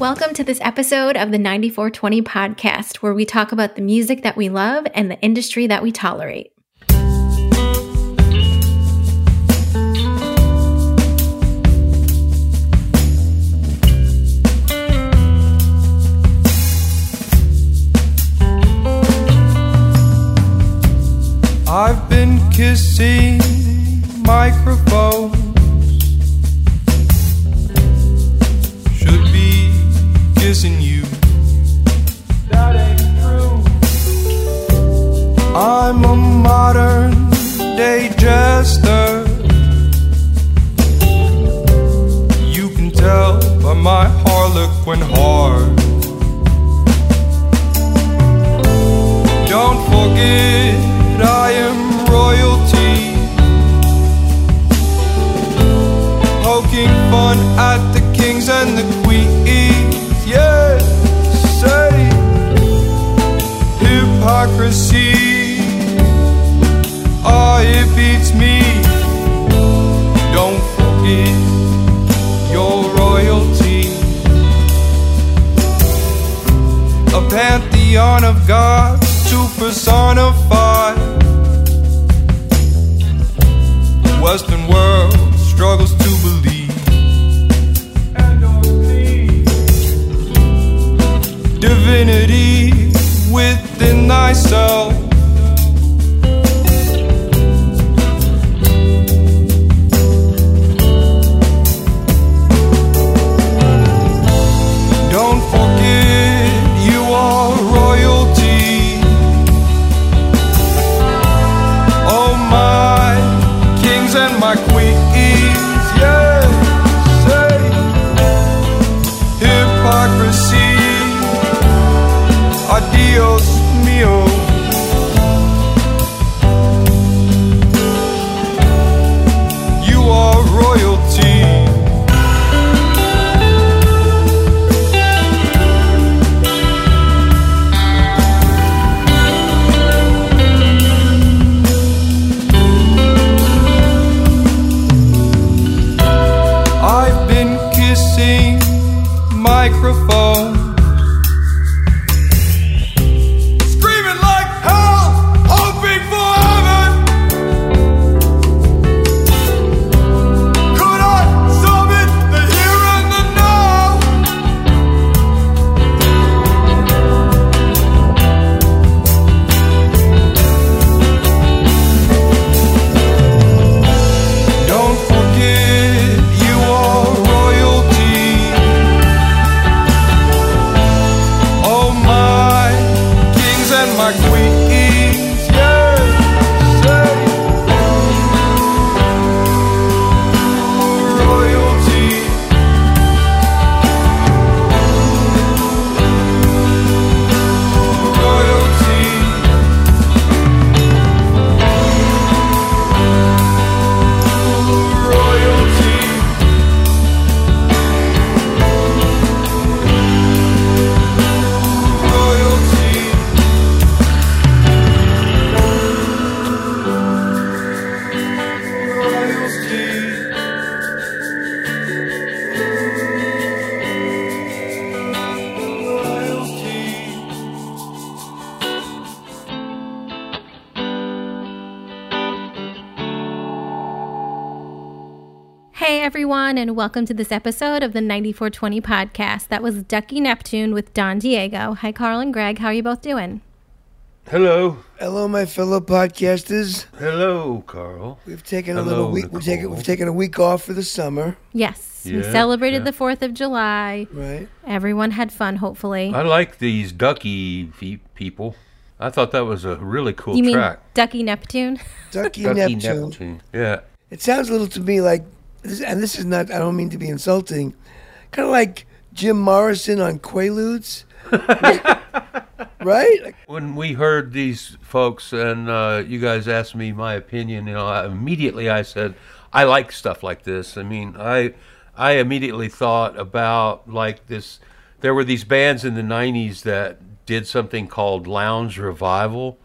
Welcome to this episode of the 9420 podcast, where we talk about the music that we love and the industry that we tolerate. I've been kissing microphones. Kissing you. That ain't true. I'm a modern day jester. You can tell by my harlequin heart. adiós. And welcome to this episode of the 9420 podcast. That was Ducky Neptune with Don Diego. Hi, Carl and Greg. How are you both doing? Hello. Hello, my fellow podcasters. Hello, Carl. We've taken a little week. We've taken, we've taken a week off for the summer, Yes, we celebrated yeah. the 4th of July. right? Everyone had fun, hopefully. I like these ducky fe- people. I thought that was a really cool you mean track. Ducky Neptune? Ducky, Ducky Neptune. Neptune. Yeah. It sounds a little to me like, this, and this is not. I don't mean to be insulting. Kind of like Jim Morrison on Quaaludes, right? When we heard these folks and uh, you guys asked me my opinion, you know, I, immediately I said I like stuff like this. I mean, I I immediately thought about like this. There were these bands in the '90s that did something called lounge revival,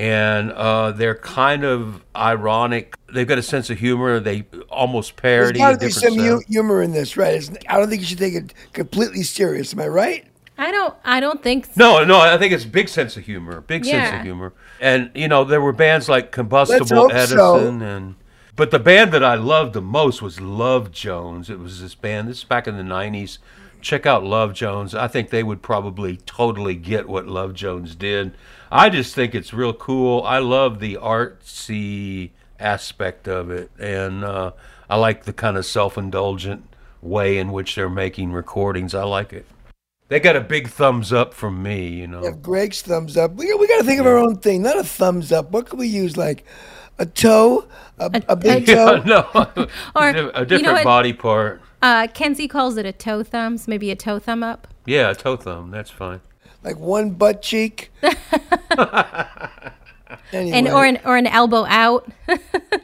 and uh, they're kind of ironic they've got a sense of humor. They almost There's parody got to be some hu- sound. humor in this, right? It's, I don't think you should take it completely serious. Am I right? I don't. I don't think. So. No, no, I think it's big sense of humor, big sense of humor. And you know, there were bands like Combustible Edison so. and but the band that I loved the most was Love Jones. It was this band, this is back in the 90s. Check out Love Jones. I think they would probably totally get what Love Jones did. I just think it's real cool. I love the artsy aspect of it and uh, I like the kind of self-indulgent way in which they're making recordings. I like it. They got a big thumbs up from me, you know. If Greg's thumbs up, we, we got to think of our own thing, not a thumbs up. What could we use? Like a toe, a, a, big toe. Yeah, no, Or, a, di- you know different body part. Uh, Kenzie calls it a toe thumb, so maybe a toe thumb up. Yeah, a toe thumb. That's fine. like one butt cheek. anyway, And or an or an elbow out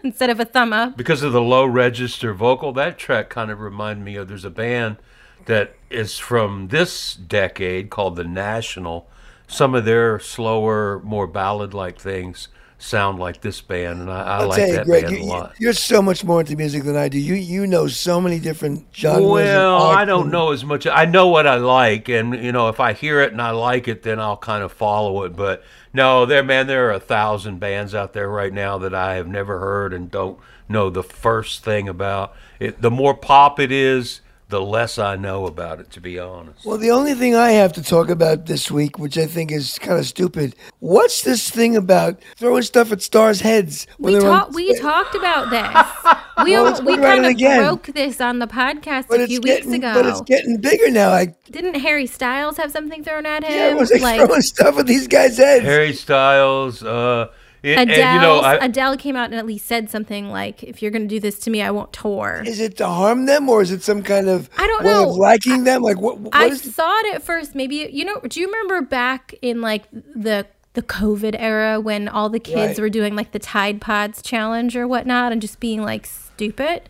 instead of a thumb up. Because of the low register vocal, that track kind of reminded me of. There's a band that is from this decade called the National. Some of their slower, more ballad-like things sound like this band, and I, I like you, that Greg, band you, a lot. you're so much more into music than I do. You you know so many different genres. Well, I don't know as much. I know what I like, and you know, if I hear it and I like it, then I'll kind of follow it. But no, there, man, there are a thousand bands out there right now that I have never heard and don't know the first thing about. It, the more pop it is, the less I know about it. To be honest. Well, the only thing I have to talk about this week, which I think is kind of stupid, what's this thing about throwing stuff at stars' heads when We they're on talked. We talked about this. We Well, we kind of again. broke this on the podcast But a few weeks getting, ago. but it's getting bigger now. I Didn't Harry Styles have something thrown at him? yeah, it was like, throwing stuff at these guys' heads. Harry Styles, uh, it, Adele, and you know, I, Adele came out and at least said something like, "If you're going to do this to me, I won't tour." Is it to harm them, or is it some kind of I don't way know. of liking them? Like what? what I is- thought at first maybe you know. Do you remember back in like the the COVID era when all the kids Right. were doing like the Tide Pods challenge or whatnot and just being like stupid?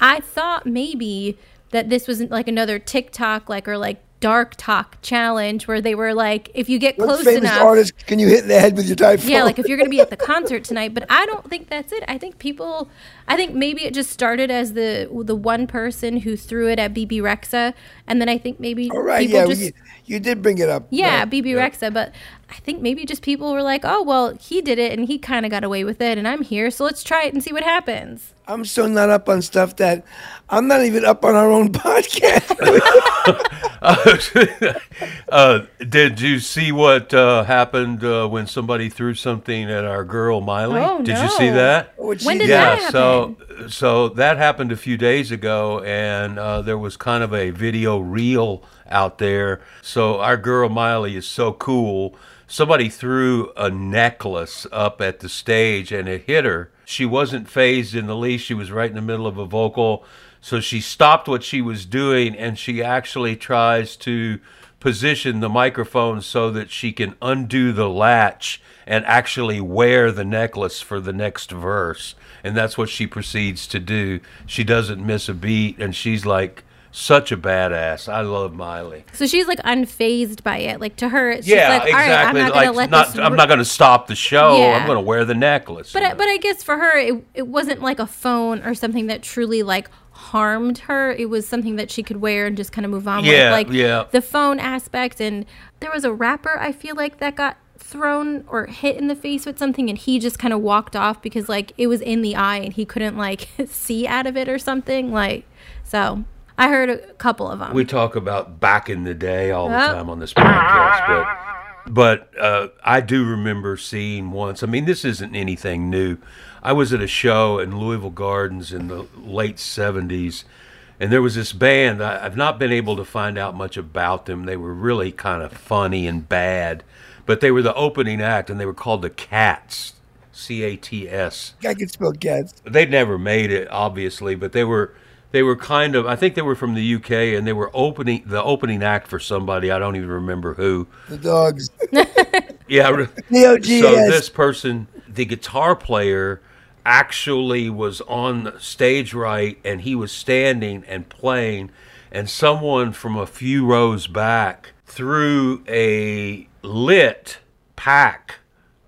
I thought maybe that this was like another TikTok like or like dark talk challenge where they were like, if you get what close famous enough. artist can you hit in the head with your iPhone? Yeah, like if you're going to be at the concert tonight, but I don't think that's it. I think people, I think maybe it just started as the the one person who threw it at Bebe Rexha, and then I think maybe All right, people yeah, just you, you did bring it up. yeah Right. Bebe Rexha, but I think maybe just people were like, oh well, he did it and he kind of got away with it, and I'm here, so let's try it and see what happens. I'm so not up on stuff that I'm not even up on our own podcast. uh, did you see what uh, happened uh, when somebody threw something at our girl Miley? Oh, did you see that? What'd When did do? that yeah, so so that happened a few days ago, and uh, there was kind of a video reel out there. So our girl Miley is so cool. Somebody threw a necklace up at the stage, and it hit her. She wasn't phased in the least. She was right in the middle of a vocal, so she stopped what she was doing, and she actually tries to position the microphone so that she can undo the latch and actually wear the necklace for the next verse. And that's what she proceeds to do. She doesn't miss a beat, and she's like such a badass. I love Miley. So she's like unfazed by it. Like to her, it's yeah, like, all right, I'm exactly. not gonna like, let not, this. I'm not going to stop the show. Yeah. I'm going to wear the necklace. But I, uh, but I guess for her, it, it wasn't like a phone or something that truly like harmed her. It was something that she could wear and just kind of move on Yeah, with. Like yeah. the phone aspect. And there was a rapper I feel like that got thrown or hit in the face with something and he just kind of walked off because like it was in the eye and he couldn't like see out of it or something like so i heard a couple of them we talk about back in the day all the time on this podcast, but but uh, I do remember seeing once. I mean, this isn't anything new. I was at a show in Louisville Gardens in the late '70s, and there was this band. I, I've not been able to find out much about them. They were really kind of funny and bad, but they were the opening act, and they were called the Cats. C A T S I can spell cats. they'd never made it obviously but they were they were kind of i think they were from the uk and they were opening the opening act for somebody i don't even remember who The dogs. yeah D-O-G-S. so this person the guitar player actually was on the stage right and he was standing and playing and someone from a few rows back threw a lit pack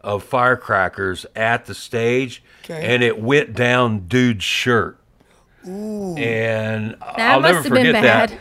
of firecrackers at the stage, Okay. and it went down dude's shirt. And I'll must never have been forget bad. that.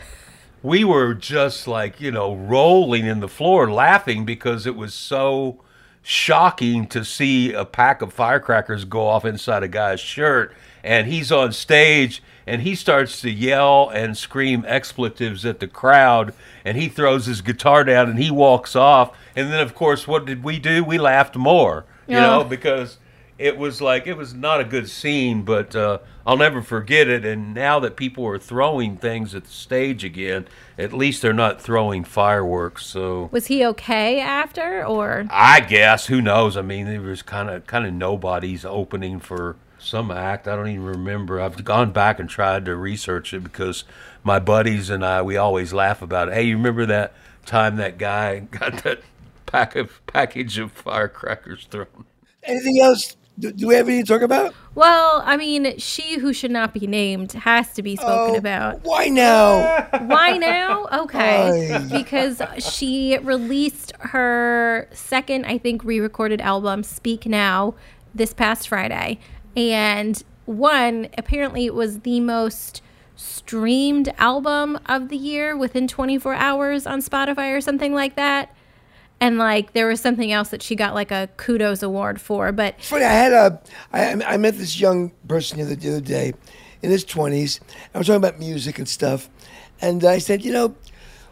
We were just like, you know, rolling in the floor laughing because it was so shocking to see a pack of firecrackers go off inside a guy's shirt. And he's on stage and he starts to yell and scream expletives at the crowd. And he throws his guitar down and he walks off. And then, of course, what did we do? We laughed more, you Yeah. know, because it was like it was not a good scene, but uh, I'll never forget it. And now that people are throwing things at the stage again, at least they're not throwing fireworks. So Was he okay after, or I guess who knows? I mean, there was kind of kind of nobody's opening for some act. I don't even remember. I've gone back and tried to research it because my buddies and I we always laugh about it. Hey, you remember that time that guy got that pack of package of firecrackers thrown? Anything else? Do, do we have anything to talk about? well, I mean, she who should not be named has to be spoken Oh, about. Why now? Why now? Okay. Why? Because she released her second, I think, re recorded album, Speak Now, this past Friday. And one, apparently, it was the most streamed album of the year within 24 hours on Spotify or something like that. And like there was something else that she got like a kudos award for, but It's funny. I had a. I, I met this young person the other, the other day, in his twenties. I was talking about music and stuff, and I said, you know,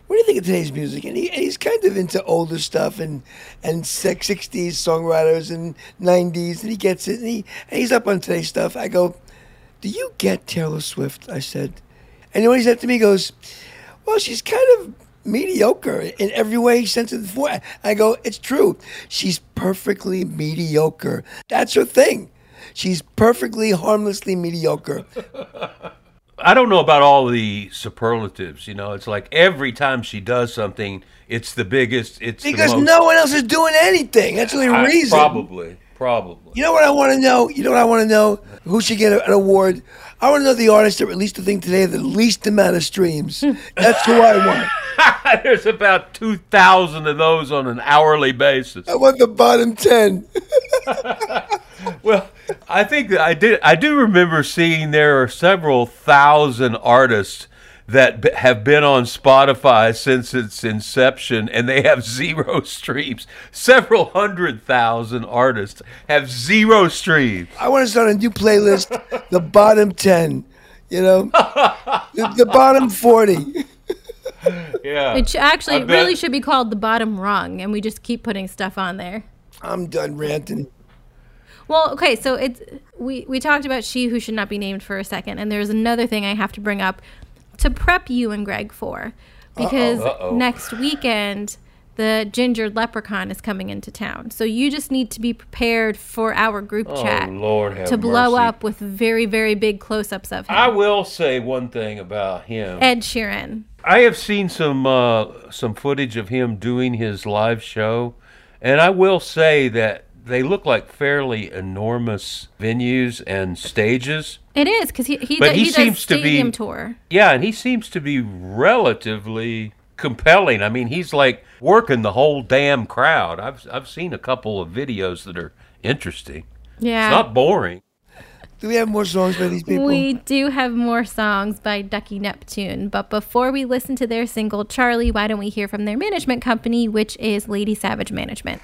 what do you think of today's music? And, he, and he's kind of into older stuff and and sixties songwriters and nineties, and he gets it. And he and he's up on today's stuff. I go, do you get Taylor Swift? I said, and what he said to me? He goes, well, she's kind of mediocre in every way sense of the word. I go, it's true. She's perfectly mediocre. That's her thing. She's perfectly harmlessly mediocre. I don't know about all the superlatives. You know, it's like every time she does something, it's the biggest. It's Because most- no one else is doing anything. That's the only I- reason. Probably, probably. You know what I want to know? You know what I want to know? Who should get an award? I want to know the artist that released the thing today, the least amount of streams. That's who I want. There's about two thousand of those on an hourly basis. I want the bottom 10. Well, I think that I did. I do remember seeing there are several thousand artists that b- have been on Spotify since its inception, and they have zero streams. Several hundred thousand artists have zero streams. I want to start a new playlist, the bottom 10. You know? the, the bottom 40. Yeah, it actually it really should be called the bottom rung, and we just keep putting stuff on there. I'm done ranting. Well, okay, so it's we we talked about she who should not be named for a second, and there's another thing I have to bring up to prep you and Greg for, because Uh-oh. next weekend the gingered leprechaun is coming into town. So you just need to be prepared for our group Oh, chat Lord have to blow mercy. up with very very big close-ups of him. I will say one thing about him. Ed Sheeran. I have seen some uh, some footage of him doing his live show, and I will say that they look like fairly enormous venues and stages. It is because he he, But do- he he, seems does to be- stadium tour. Yeah, and he seems to be relatively compelling. I mean, he's like working the whole damn crowd. I've I've seen a couple of videos that are interesting. Yeah. It's not boring. Do we have more songs by these people? We do have more songs by Ducky Neptune, but before we listen to their single Charlie, why don't we hear from their management company, which is Lady Savage Management?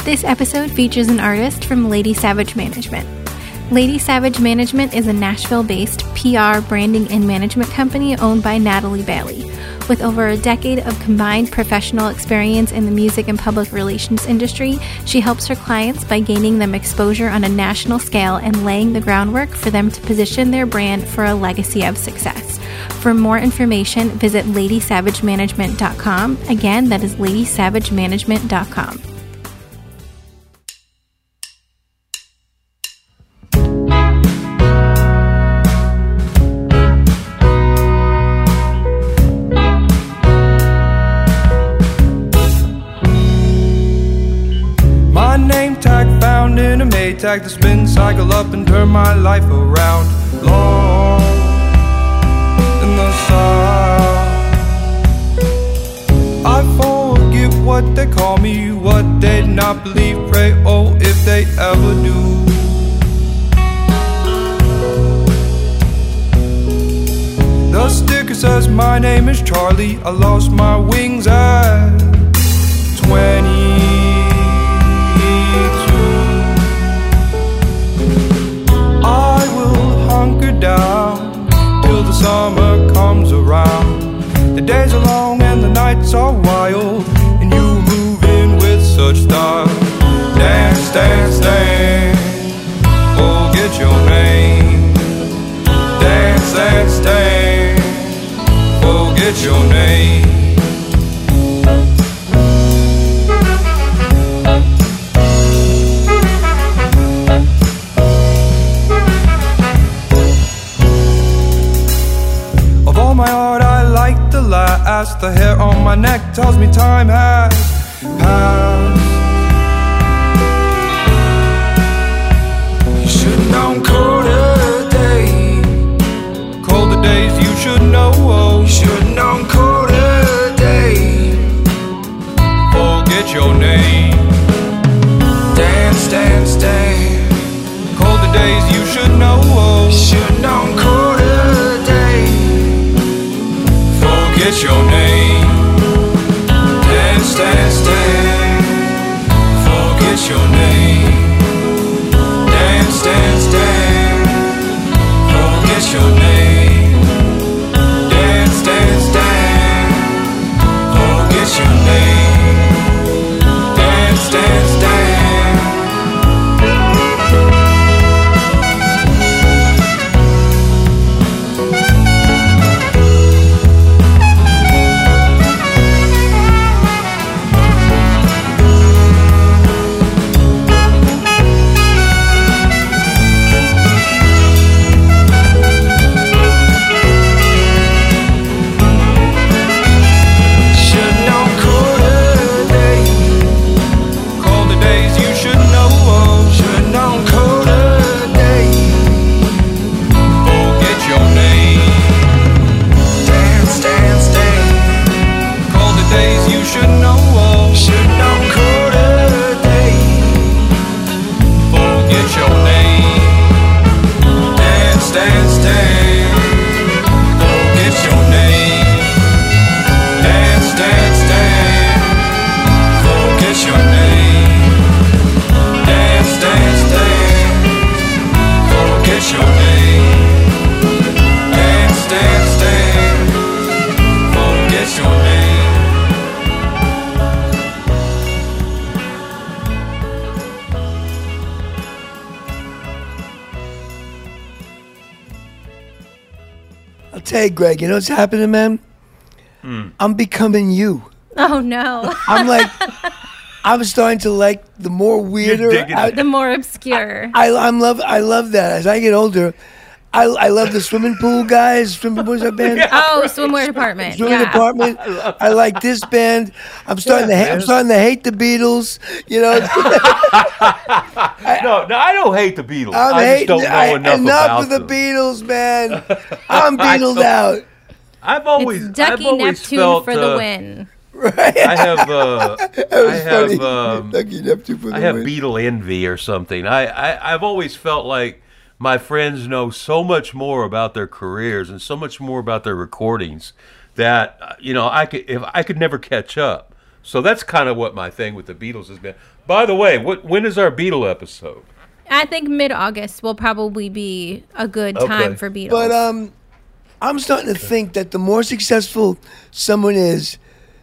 This episode features an artist from Lady Savage Management. Lady Savage Management is a Nashville based PR, branding, and management company owned by Natalie Bailey. With over a decade of combined professional experience in the music and public relations industry, she helps her clients by gaining them exposure on a national scale and laying the groundwork for them to position their brand for a legacy of success. For more information, visit ladysavagemanagement.com. Again, that is ladysavagemanagement.com. a The spin cycle up and turn my life around Long in the south I forget what they call me, what they'd not believe, pray, oh, if they ever do. The sticker says my name is Charlie. I lost my wings at 22. Down till the summer comes around. The days are long and the nights are wild, and you move in with such style. Dance, dance, dance. Oh, Forget your name. Dance, dance, dance. Oh, Forget your name. The hair on my neck tells me time has I'll tell you, Greg. You know what's happening, man? I'm becoming you. Oh no. I'm like, I'm starting to like the more weirder. I, the more obscure. I, I'm love. I love that. As I get older, I, I love the swimming pool guys. Swimming pool that band. oh, swimwear department. Swimming yeah. department. I like this band. I'm starting to. Ha- I'm starting to hate the Beatles. You know, No, no, I don't hate the Beatles. I'm I just hating. don't know I- enough, enough about of the them. Beatles, man. I'm I Beatled out. I've always, It's Ducky I've always Neptune felt, for the uh, win. Right. I have, uh, I have, um, Ducky Neptune for the I have win. Beatle envy or something. I, I, I've always felt like my friends know so much more about their careers and so much more about their recordings that uh, you know I could if I could never catch up. So that's kind of what my thing with the Beatles has been. By the way, what when is our Beatle episode? I think mid August will probably be a good time Okay. for Beatles. But um, I'm starting to think that the more successful someone is,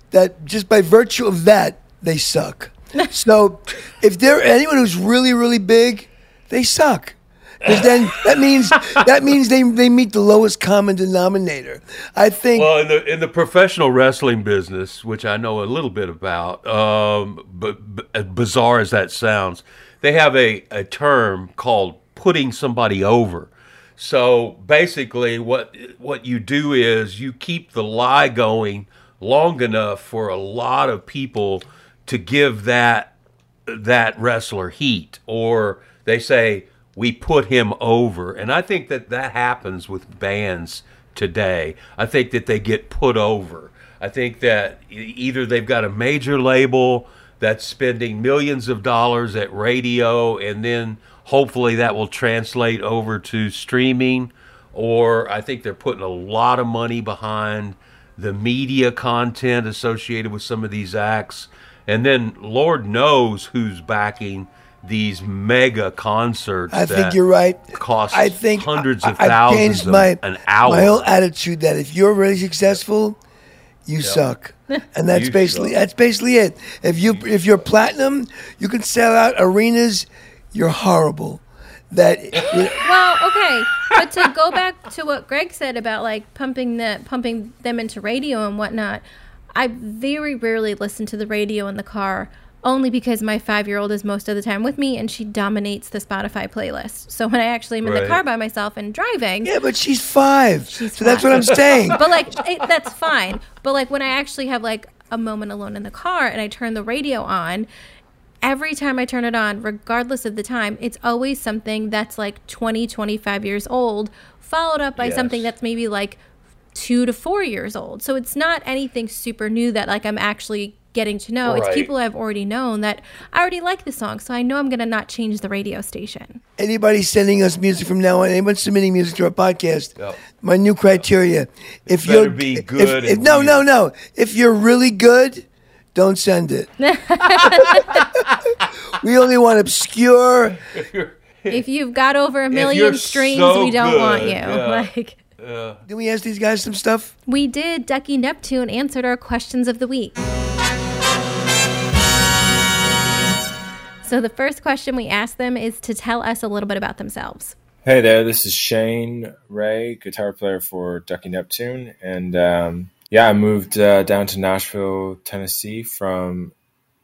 that just by virtue of that, they suck. so if they're anyone who's really, really big, they suck. Because then that means that means they they meet the lowest common denominator. I think Well, in the in the professional wrestling business, which I know a little bit about, um, but, but bizarre as that sounds, they have a, a term called putting somebody over. So basically, what what you do is you keep the lie going long enough for a lot of people to give that that wrestler heat, or they say we put him over, and I think that that happens with bands today. I think that they get put over. I think that either they've got a major label that's spending millions of dollars at radio and then hopefully that will translate over to streaming or I think they're putting a lot of money behind the media content associated with some of these acts and then Lord knows who's backing these mega concerts. I think that you're right. Cost I think hundreds I, of I've thousands changed of my, an hour. My whole attitude that if you're really successful, you suck, and that's You basically suck. that's basically it. If you if you're platinum, you can sell out arenas. You're horrible. That you know, Well, okay, but to go back to what Greg said about like pumping the pumping them into radio and whatnot, I very rarely listen to the radio in the car. Only because my five year old is most of the time with me and she dominates the Spotify playlist. So when I actually am in the car by myself and driving, yeah, but she's five, She's so that's what. I'm saying. but like it, that's fine but like when i actually have like a moment alone in the car and i turn the radio on every time i turn it on regardless of the time it's always something that's like 20 25 years old followed up by something that's maybe like two to four years old so it's not anything super new that like i'm actually getting to know it's people i've already known that i already like the song so i know i'm gonna not change the radio station Anybody sending us music from now on, anyone submitting music to our podcast, Yep. my new criteria: if you're be good if- and no, no, weird. no. If you're really good, don't send it. we only want obscure. if you've got over a million streams so we don't want you yeah. like Did we ask these guys some stuff? We did. Ducky Neptune answered our questions of the week. So the first question we ask them is to tell us a little bit about themselves. Hey there, this is Shane Ray, guitar player for Ducky Neptune. And um, yeah, I moved uh, down to Nashville, Tennessee from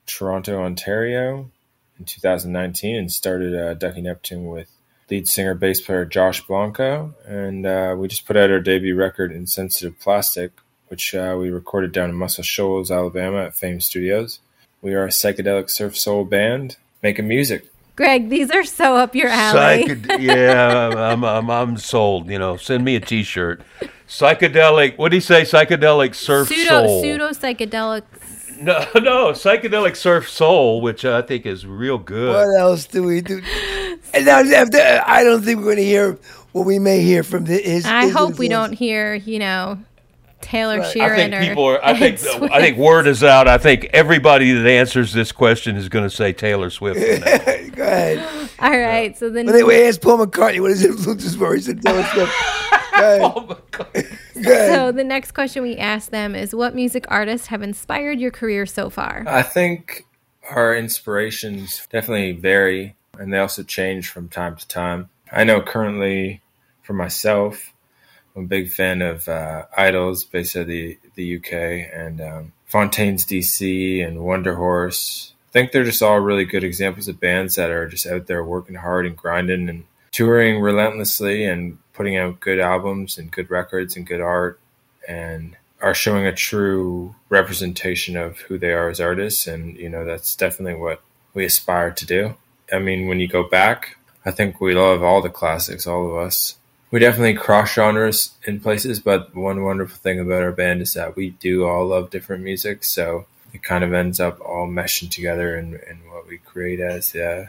Toronto, Ontario in 2019 and started uh, Ducky Neptune with lead singer, bass player Josh Blanco. And uh, we just put out our debut record, Insensitive Plastic, which uh, we recorded down in Muscle Shoals, Alabama at Fame Studios. We are a psychedelic surf soul band making music. Greg, these are so up your alley. Psyched- yeah, I'm, I'm, I'm sold. You know, send me a T-shirt. Psychedelic. What do you say? Psychedelic surf pseudo soul. pseudo psychedelic. No, no, psychedelic surf soul, which I think is real good. What else do we do? And now, after, I don't think we're going to hear what we may hear from the, his. I his hope we don't hear, you know, Taylor Right. Sheeran I think or people are. I think. Ed I think word is out. I think everybody that answers this question is going to say Taylor Swift. from now on. Go ahead. All right, so then But they, we asked Paul McCartney what his influences were. He said Taylor Swift. Go ahead. oh my god! Go ahead. so the next question we asked them is what music artists have inspired your career so far? I think our inspirations definitely vary and they also change from time to time. I know currently for myself, I'm a big fan of uh, Idles based out of the, the UK and um, Fontaines D.C. and Wunderhorse. I think they're just all really good examples of bands that are just out there working hard and grinding and touring relentlessly and putting out good albums and good records and good art and are showing a true representation of who they are as artists. And you know that's definitely what we aspire to do. I mean when you go back i think we love all the classics all of us we definitely cross genres in places but one wonderful thing about our band is that we do all love different music so it kind of ends up all meshing together in, in what we create as uh,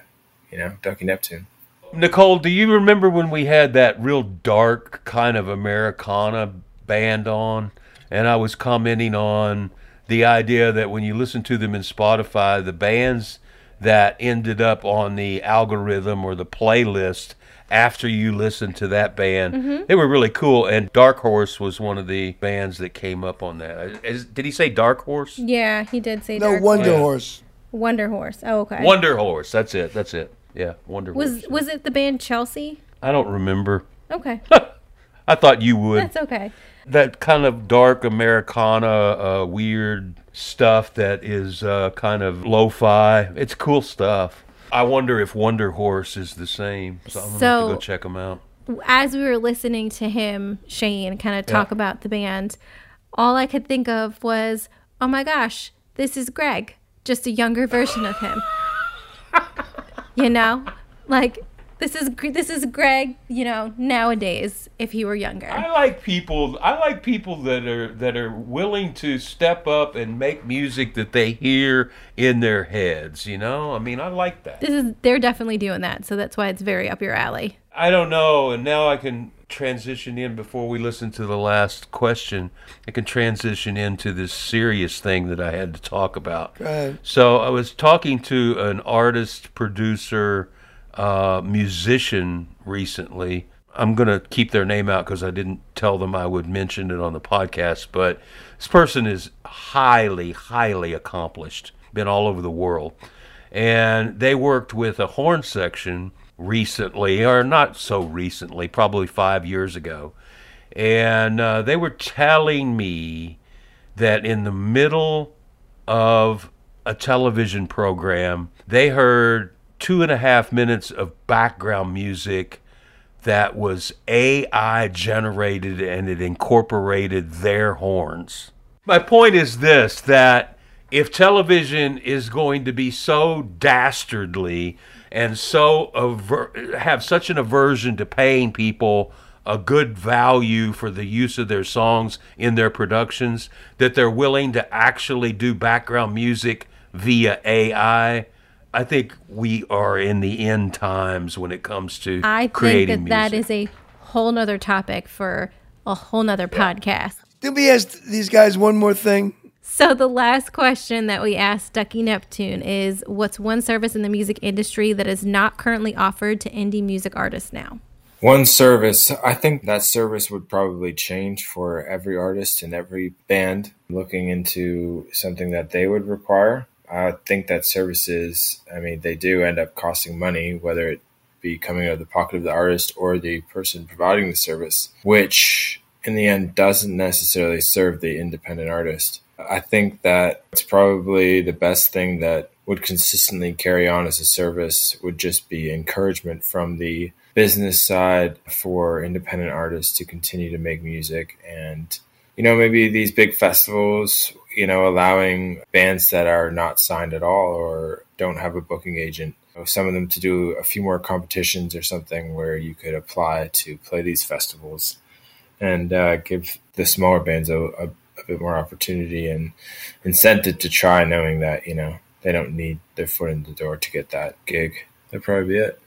you know ducky neptune Nicole, do you remember when we had that real dark kind of Americana band on? And I was commenting on the idea that when you listen to them in Spotify, the bands that ended up on the algorithm or the playlist after you listened to that band, they were really cool. And Dark Horse was one of the bands that came up on that. Is- did he say Dark Horse? Yeah, he did say No Dark Wonder Yeah. Horse. Wunderhorse. Oh, okay. Wunderhorse. That's it. That's it. Yeah, Wonder was Horse. was it the band Chelsea? I don't remember. Okay, I thought you would. that's okay. that kind of dark Americana, uh, weird stuff that is uh, kind of lo-fi. It's cool stuff. I wonder if Wunderhorse is the same. So I'm gonna have to go check them out. As we were listening to him, Shane, kind of talk Yeah. about the band, all I could think of was, oh my gosh, this is Greg, just a younger version of him. you know, like This is this is Greg, you know, nowadays if he were younger. I like people. I like people that are that are willing to step up and make music that they hear in their heads. You know, I mean, I like that. This is they're definitely doing that, so that's why it's very up your alley. I don't know, and now I can transition in before we listen to the last question. I can transition into this serious thing that I had to talk about. Go ahead. So I was talking to an artist, producer, uh, musician recently. I'm going to keep their name out because I didn't tell them I would mention it on the podcast. But this person is highly, highly accomplished, been all over the world. And they worked with a horn section recently, or not so recently, probably five years ago. And uh, they were telling me that in the middle of a television program, they heard two and a half minutes of background music that was AI generated and it incorporated their horns. My point is this that if television is going to be so dastardly and so aver- have such an aversion to paying people a good value for the use of their songs in their productions that they're willing to actually do background music via AI. I think we are in the end times when it comes to I think creating that that music. is a whole nother topic for a whole nother podcast. Did we ask these guys one more thing? So the last question that we asked Ducky Neptune is what's one service in the music industry that is not currently offered to indie music artists now? One service, I think that service would probably change for every artist and every band looking into something that they would require. I think that services, I mean, they do end up costing money, whether it be coming out of the pocket of the artist or the person providing the service, which in the end doesn't necessarily serve the independent artist. I think that it's probably the best thing that would consistently carry on as a service would just be encouragement from the business side for independent artists to continue to make music and you know maybe these big festivals you know allowing bands that are not signed at all or don't have a booking agent some of them to do a few more competitions or something where you could apply to play these festivals and uh, give the smaller bands a, a, a bit more opportunity and incentive to try knowing that you know they don't need their foot in the door to get that gig that'd probably be it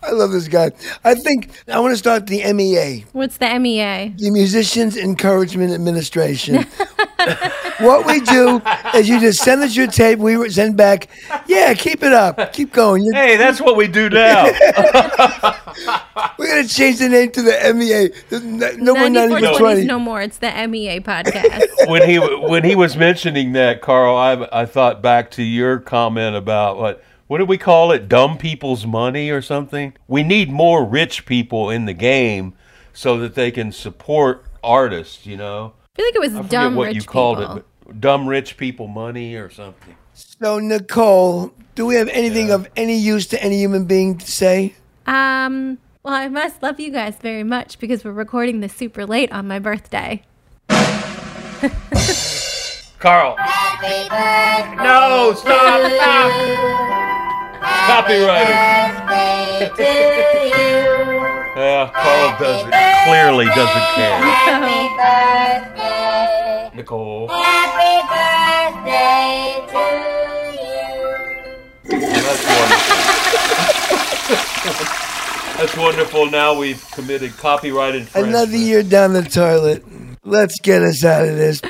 I love this guy. I think I want to start the MEA, What's the MEA? the Musicians Encouragement Administration. what we do is you just send us your tape. We send back. Yeah, keep it up. Keep going. You're, Hey, that's what we do now. we're gonna change the name to the MEA. There's No, no more 94 90 for 20s 20. no more. It's the MEA podcast. when he when he was mentioning that, Carl, I I thought back to your comment about what what did we call it? Dumb people's money or something. We need more rich people in the game so that they can support artists. You know, I feel like it was I forget dumb what rich you called people. it, but dumb rich people money or something. So Nicole, do we have anything of any use to any human being to say? Um, well, I must love you guys very much because we're recording this super late on my birthday. Carl. No, stop, stop. Copyrighted. Yeah, Carl doesn't clearly doesn't care. Nicole. That's wonderful. That's wonderful. Now we've committed copyright infringement. Another year down the toilet. Let's get us out of this.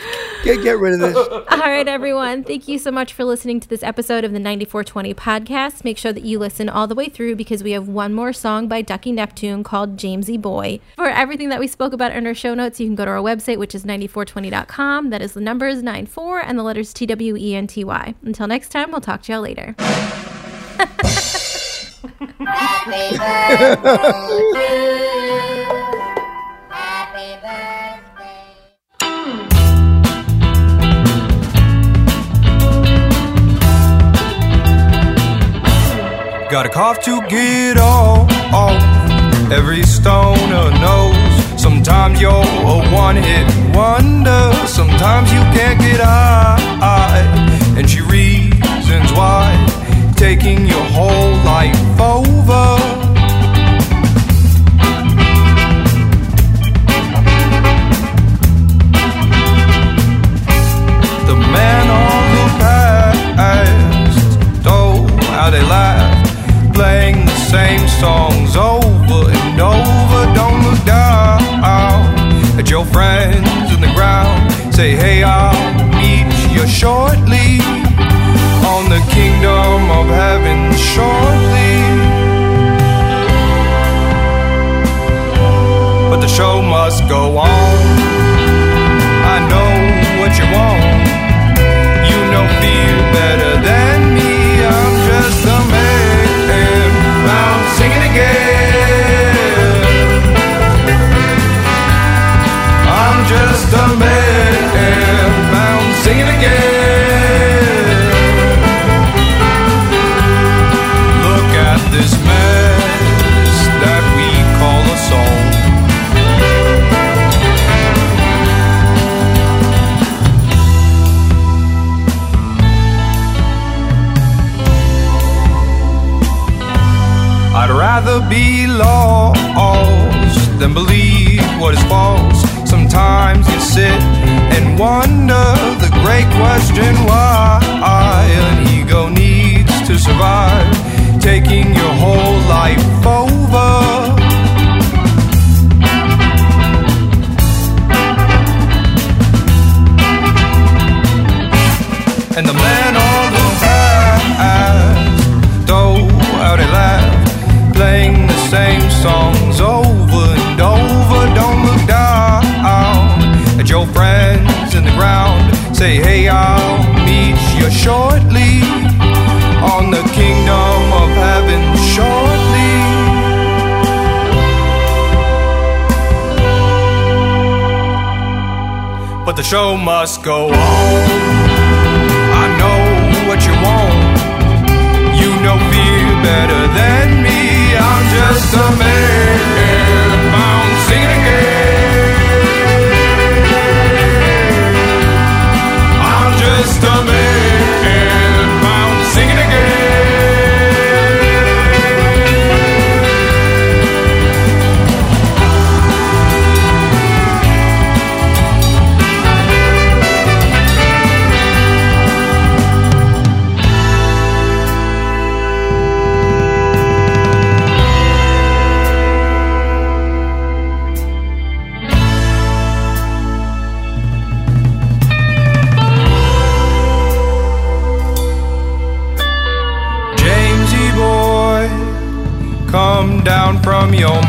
Get get rid of this. All right, everyone. Thank you so much for listening to this episode of the 9420 podcast. Make sure that you listen all the way through because we have one more song by Ducky Neptune called Jamesy Boy. For everything that we spoke about in our show notes, you can go to our website, which is 94twenty.com. That is the numbers 94 and the letters T W E N T Y. Until next time, we'll talk to y'all later. Got Gotta cough to get off. Every stoner knows. Sometimes you're a one hit wonder. Sometimes you can't get high. And she reasons why. Taking your whole life over. man of the past. Oh, how they lie same songs over and over. Don't look down at your friends in the ground. Say, hey, I'll meet you shortly on the kingdom of heaven shortly. But the show must go on. Singing at your friends in the ground. Say, hey, I'll meet you shortly on the kingdom of heaven shortly. But the show must go on. I know what you want. You know feel better than me. I'm just a man. From your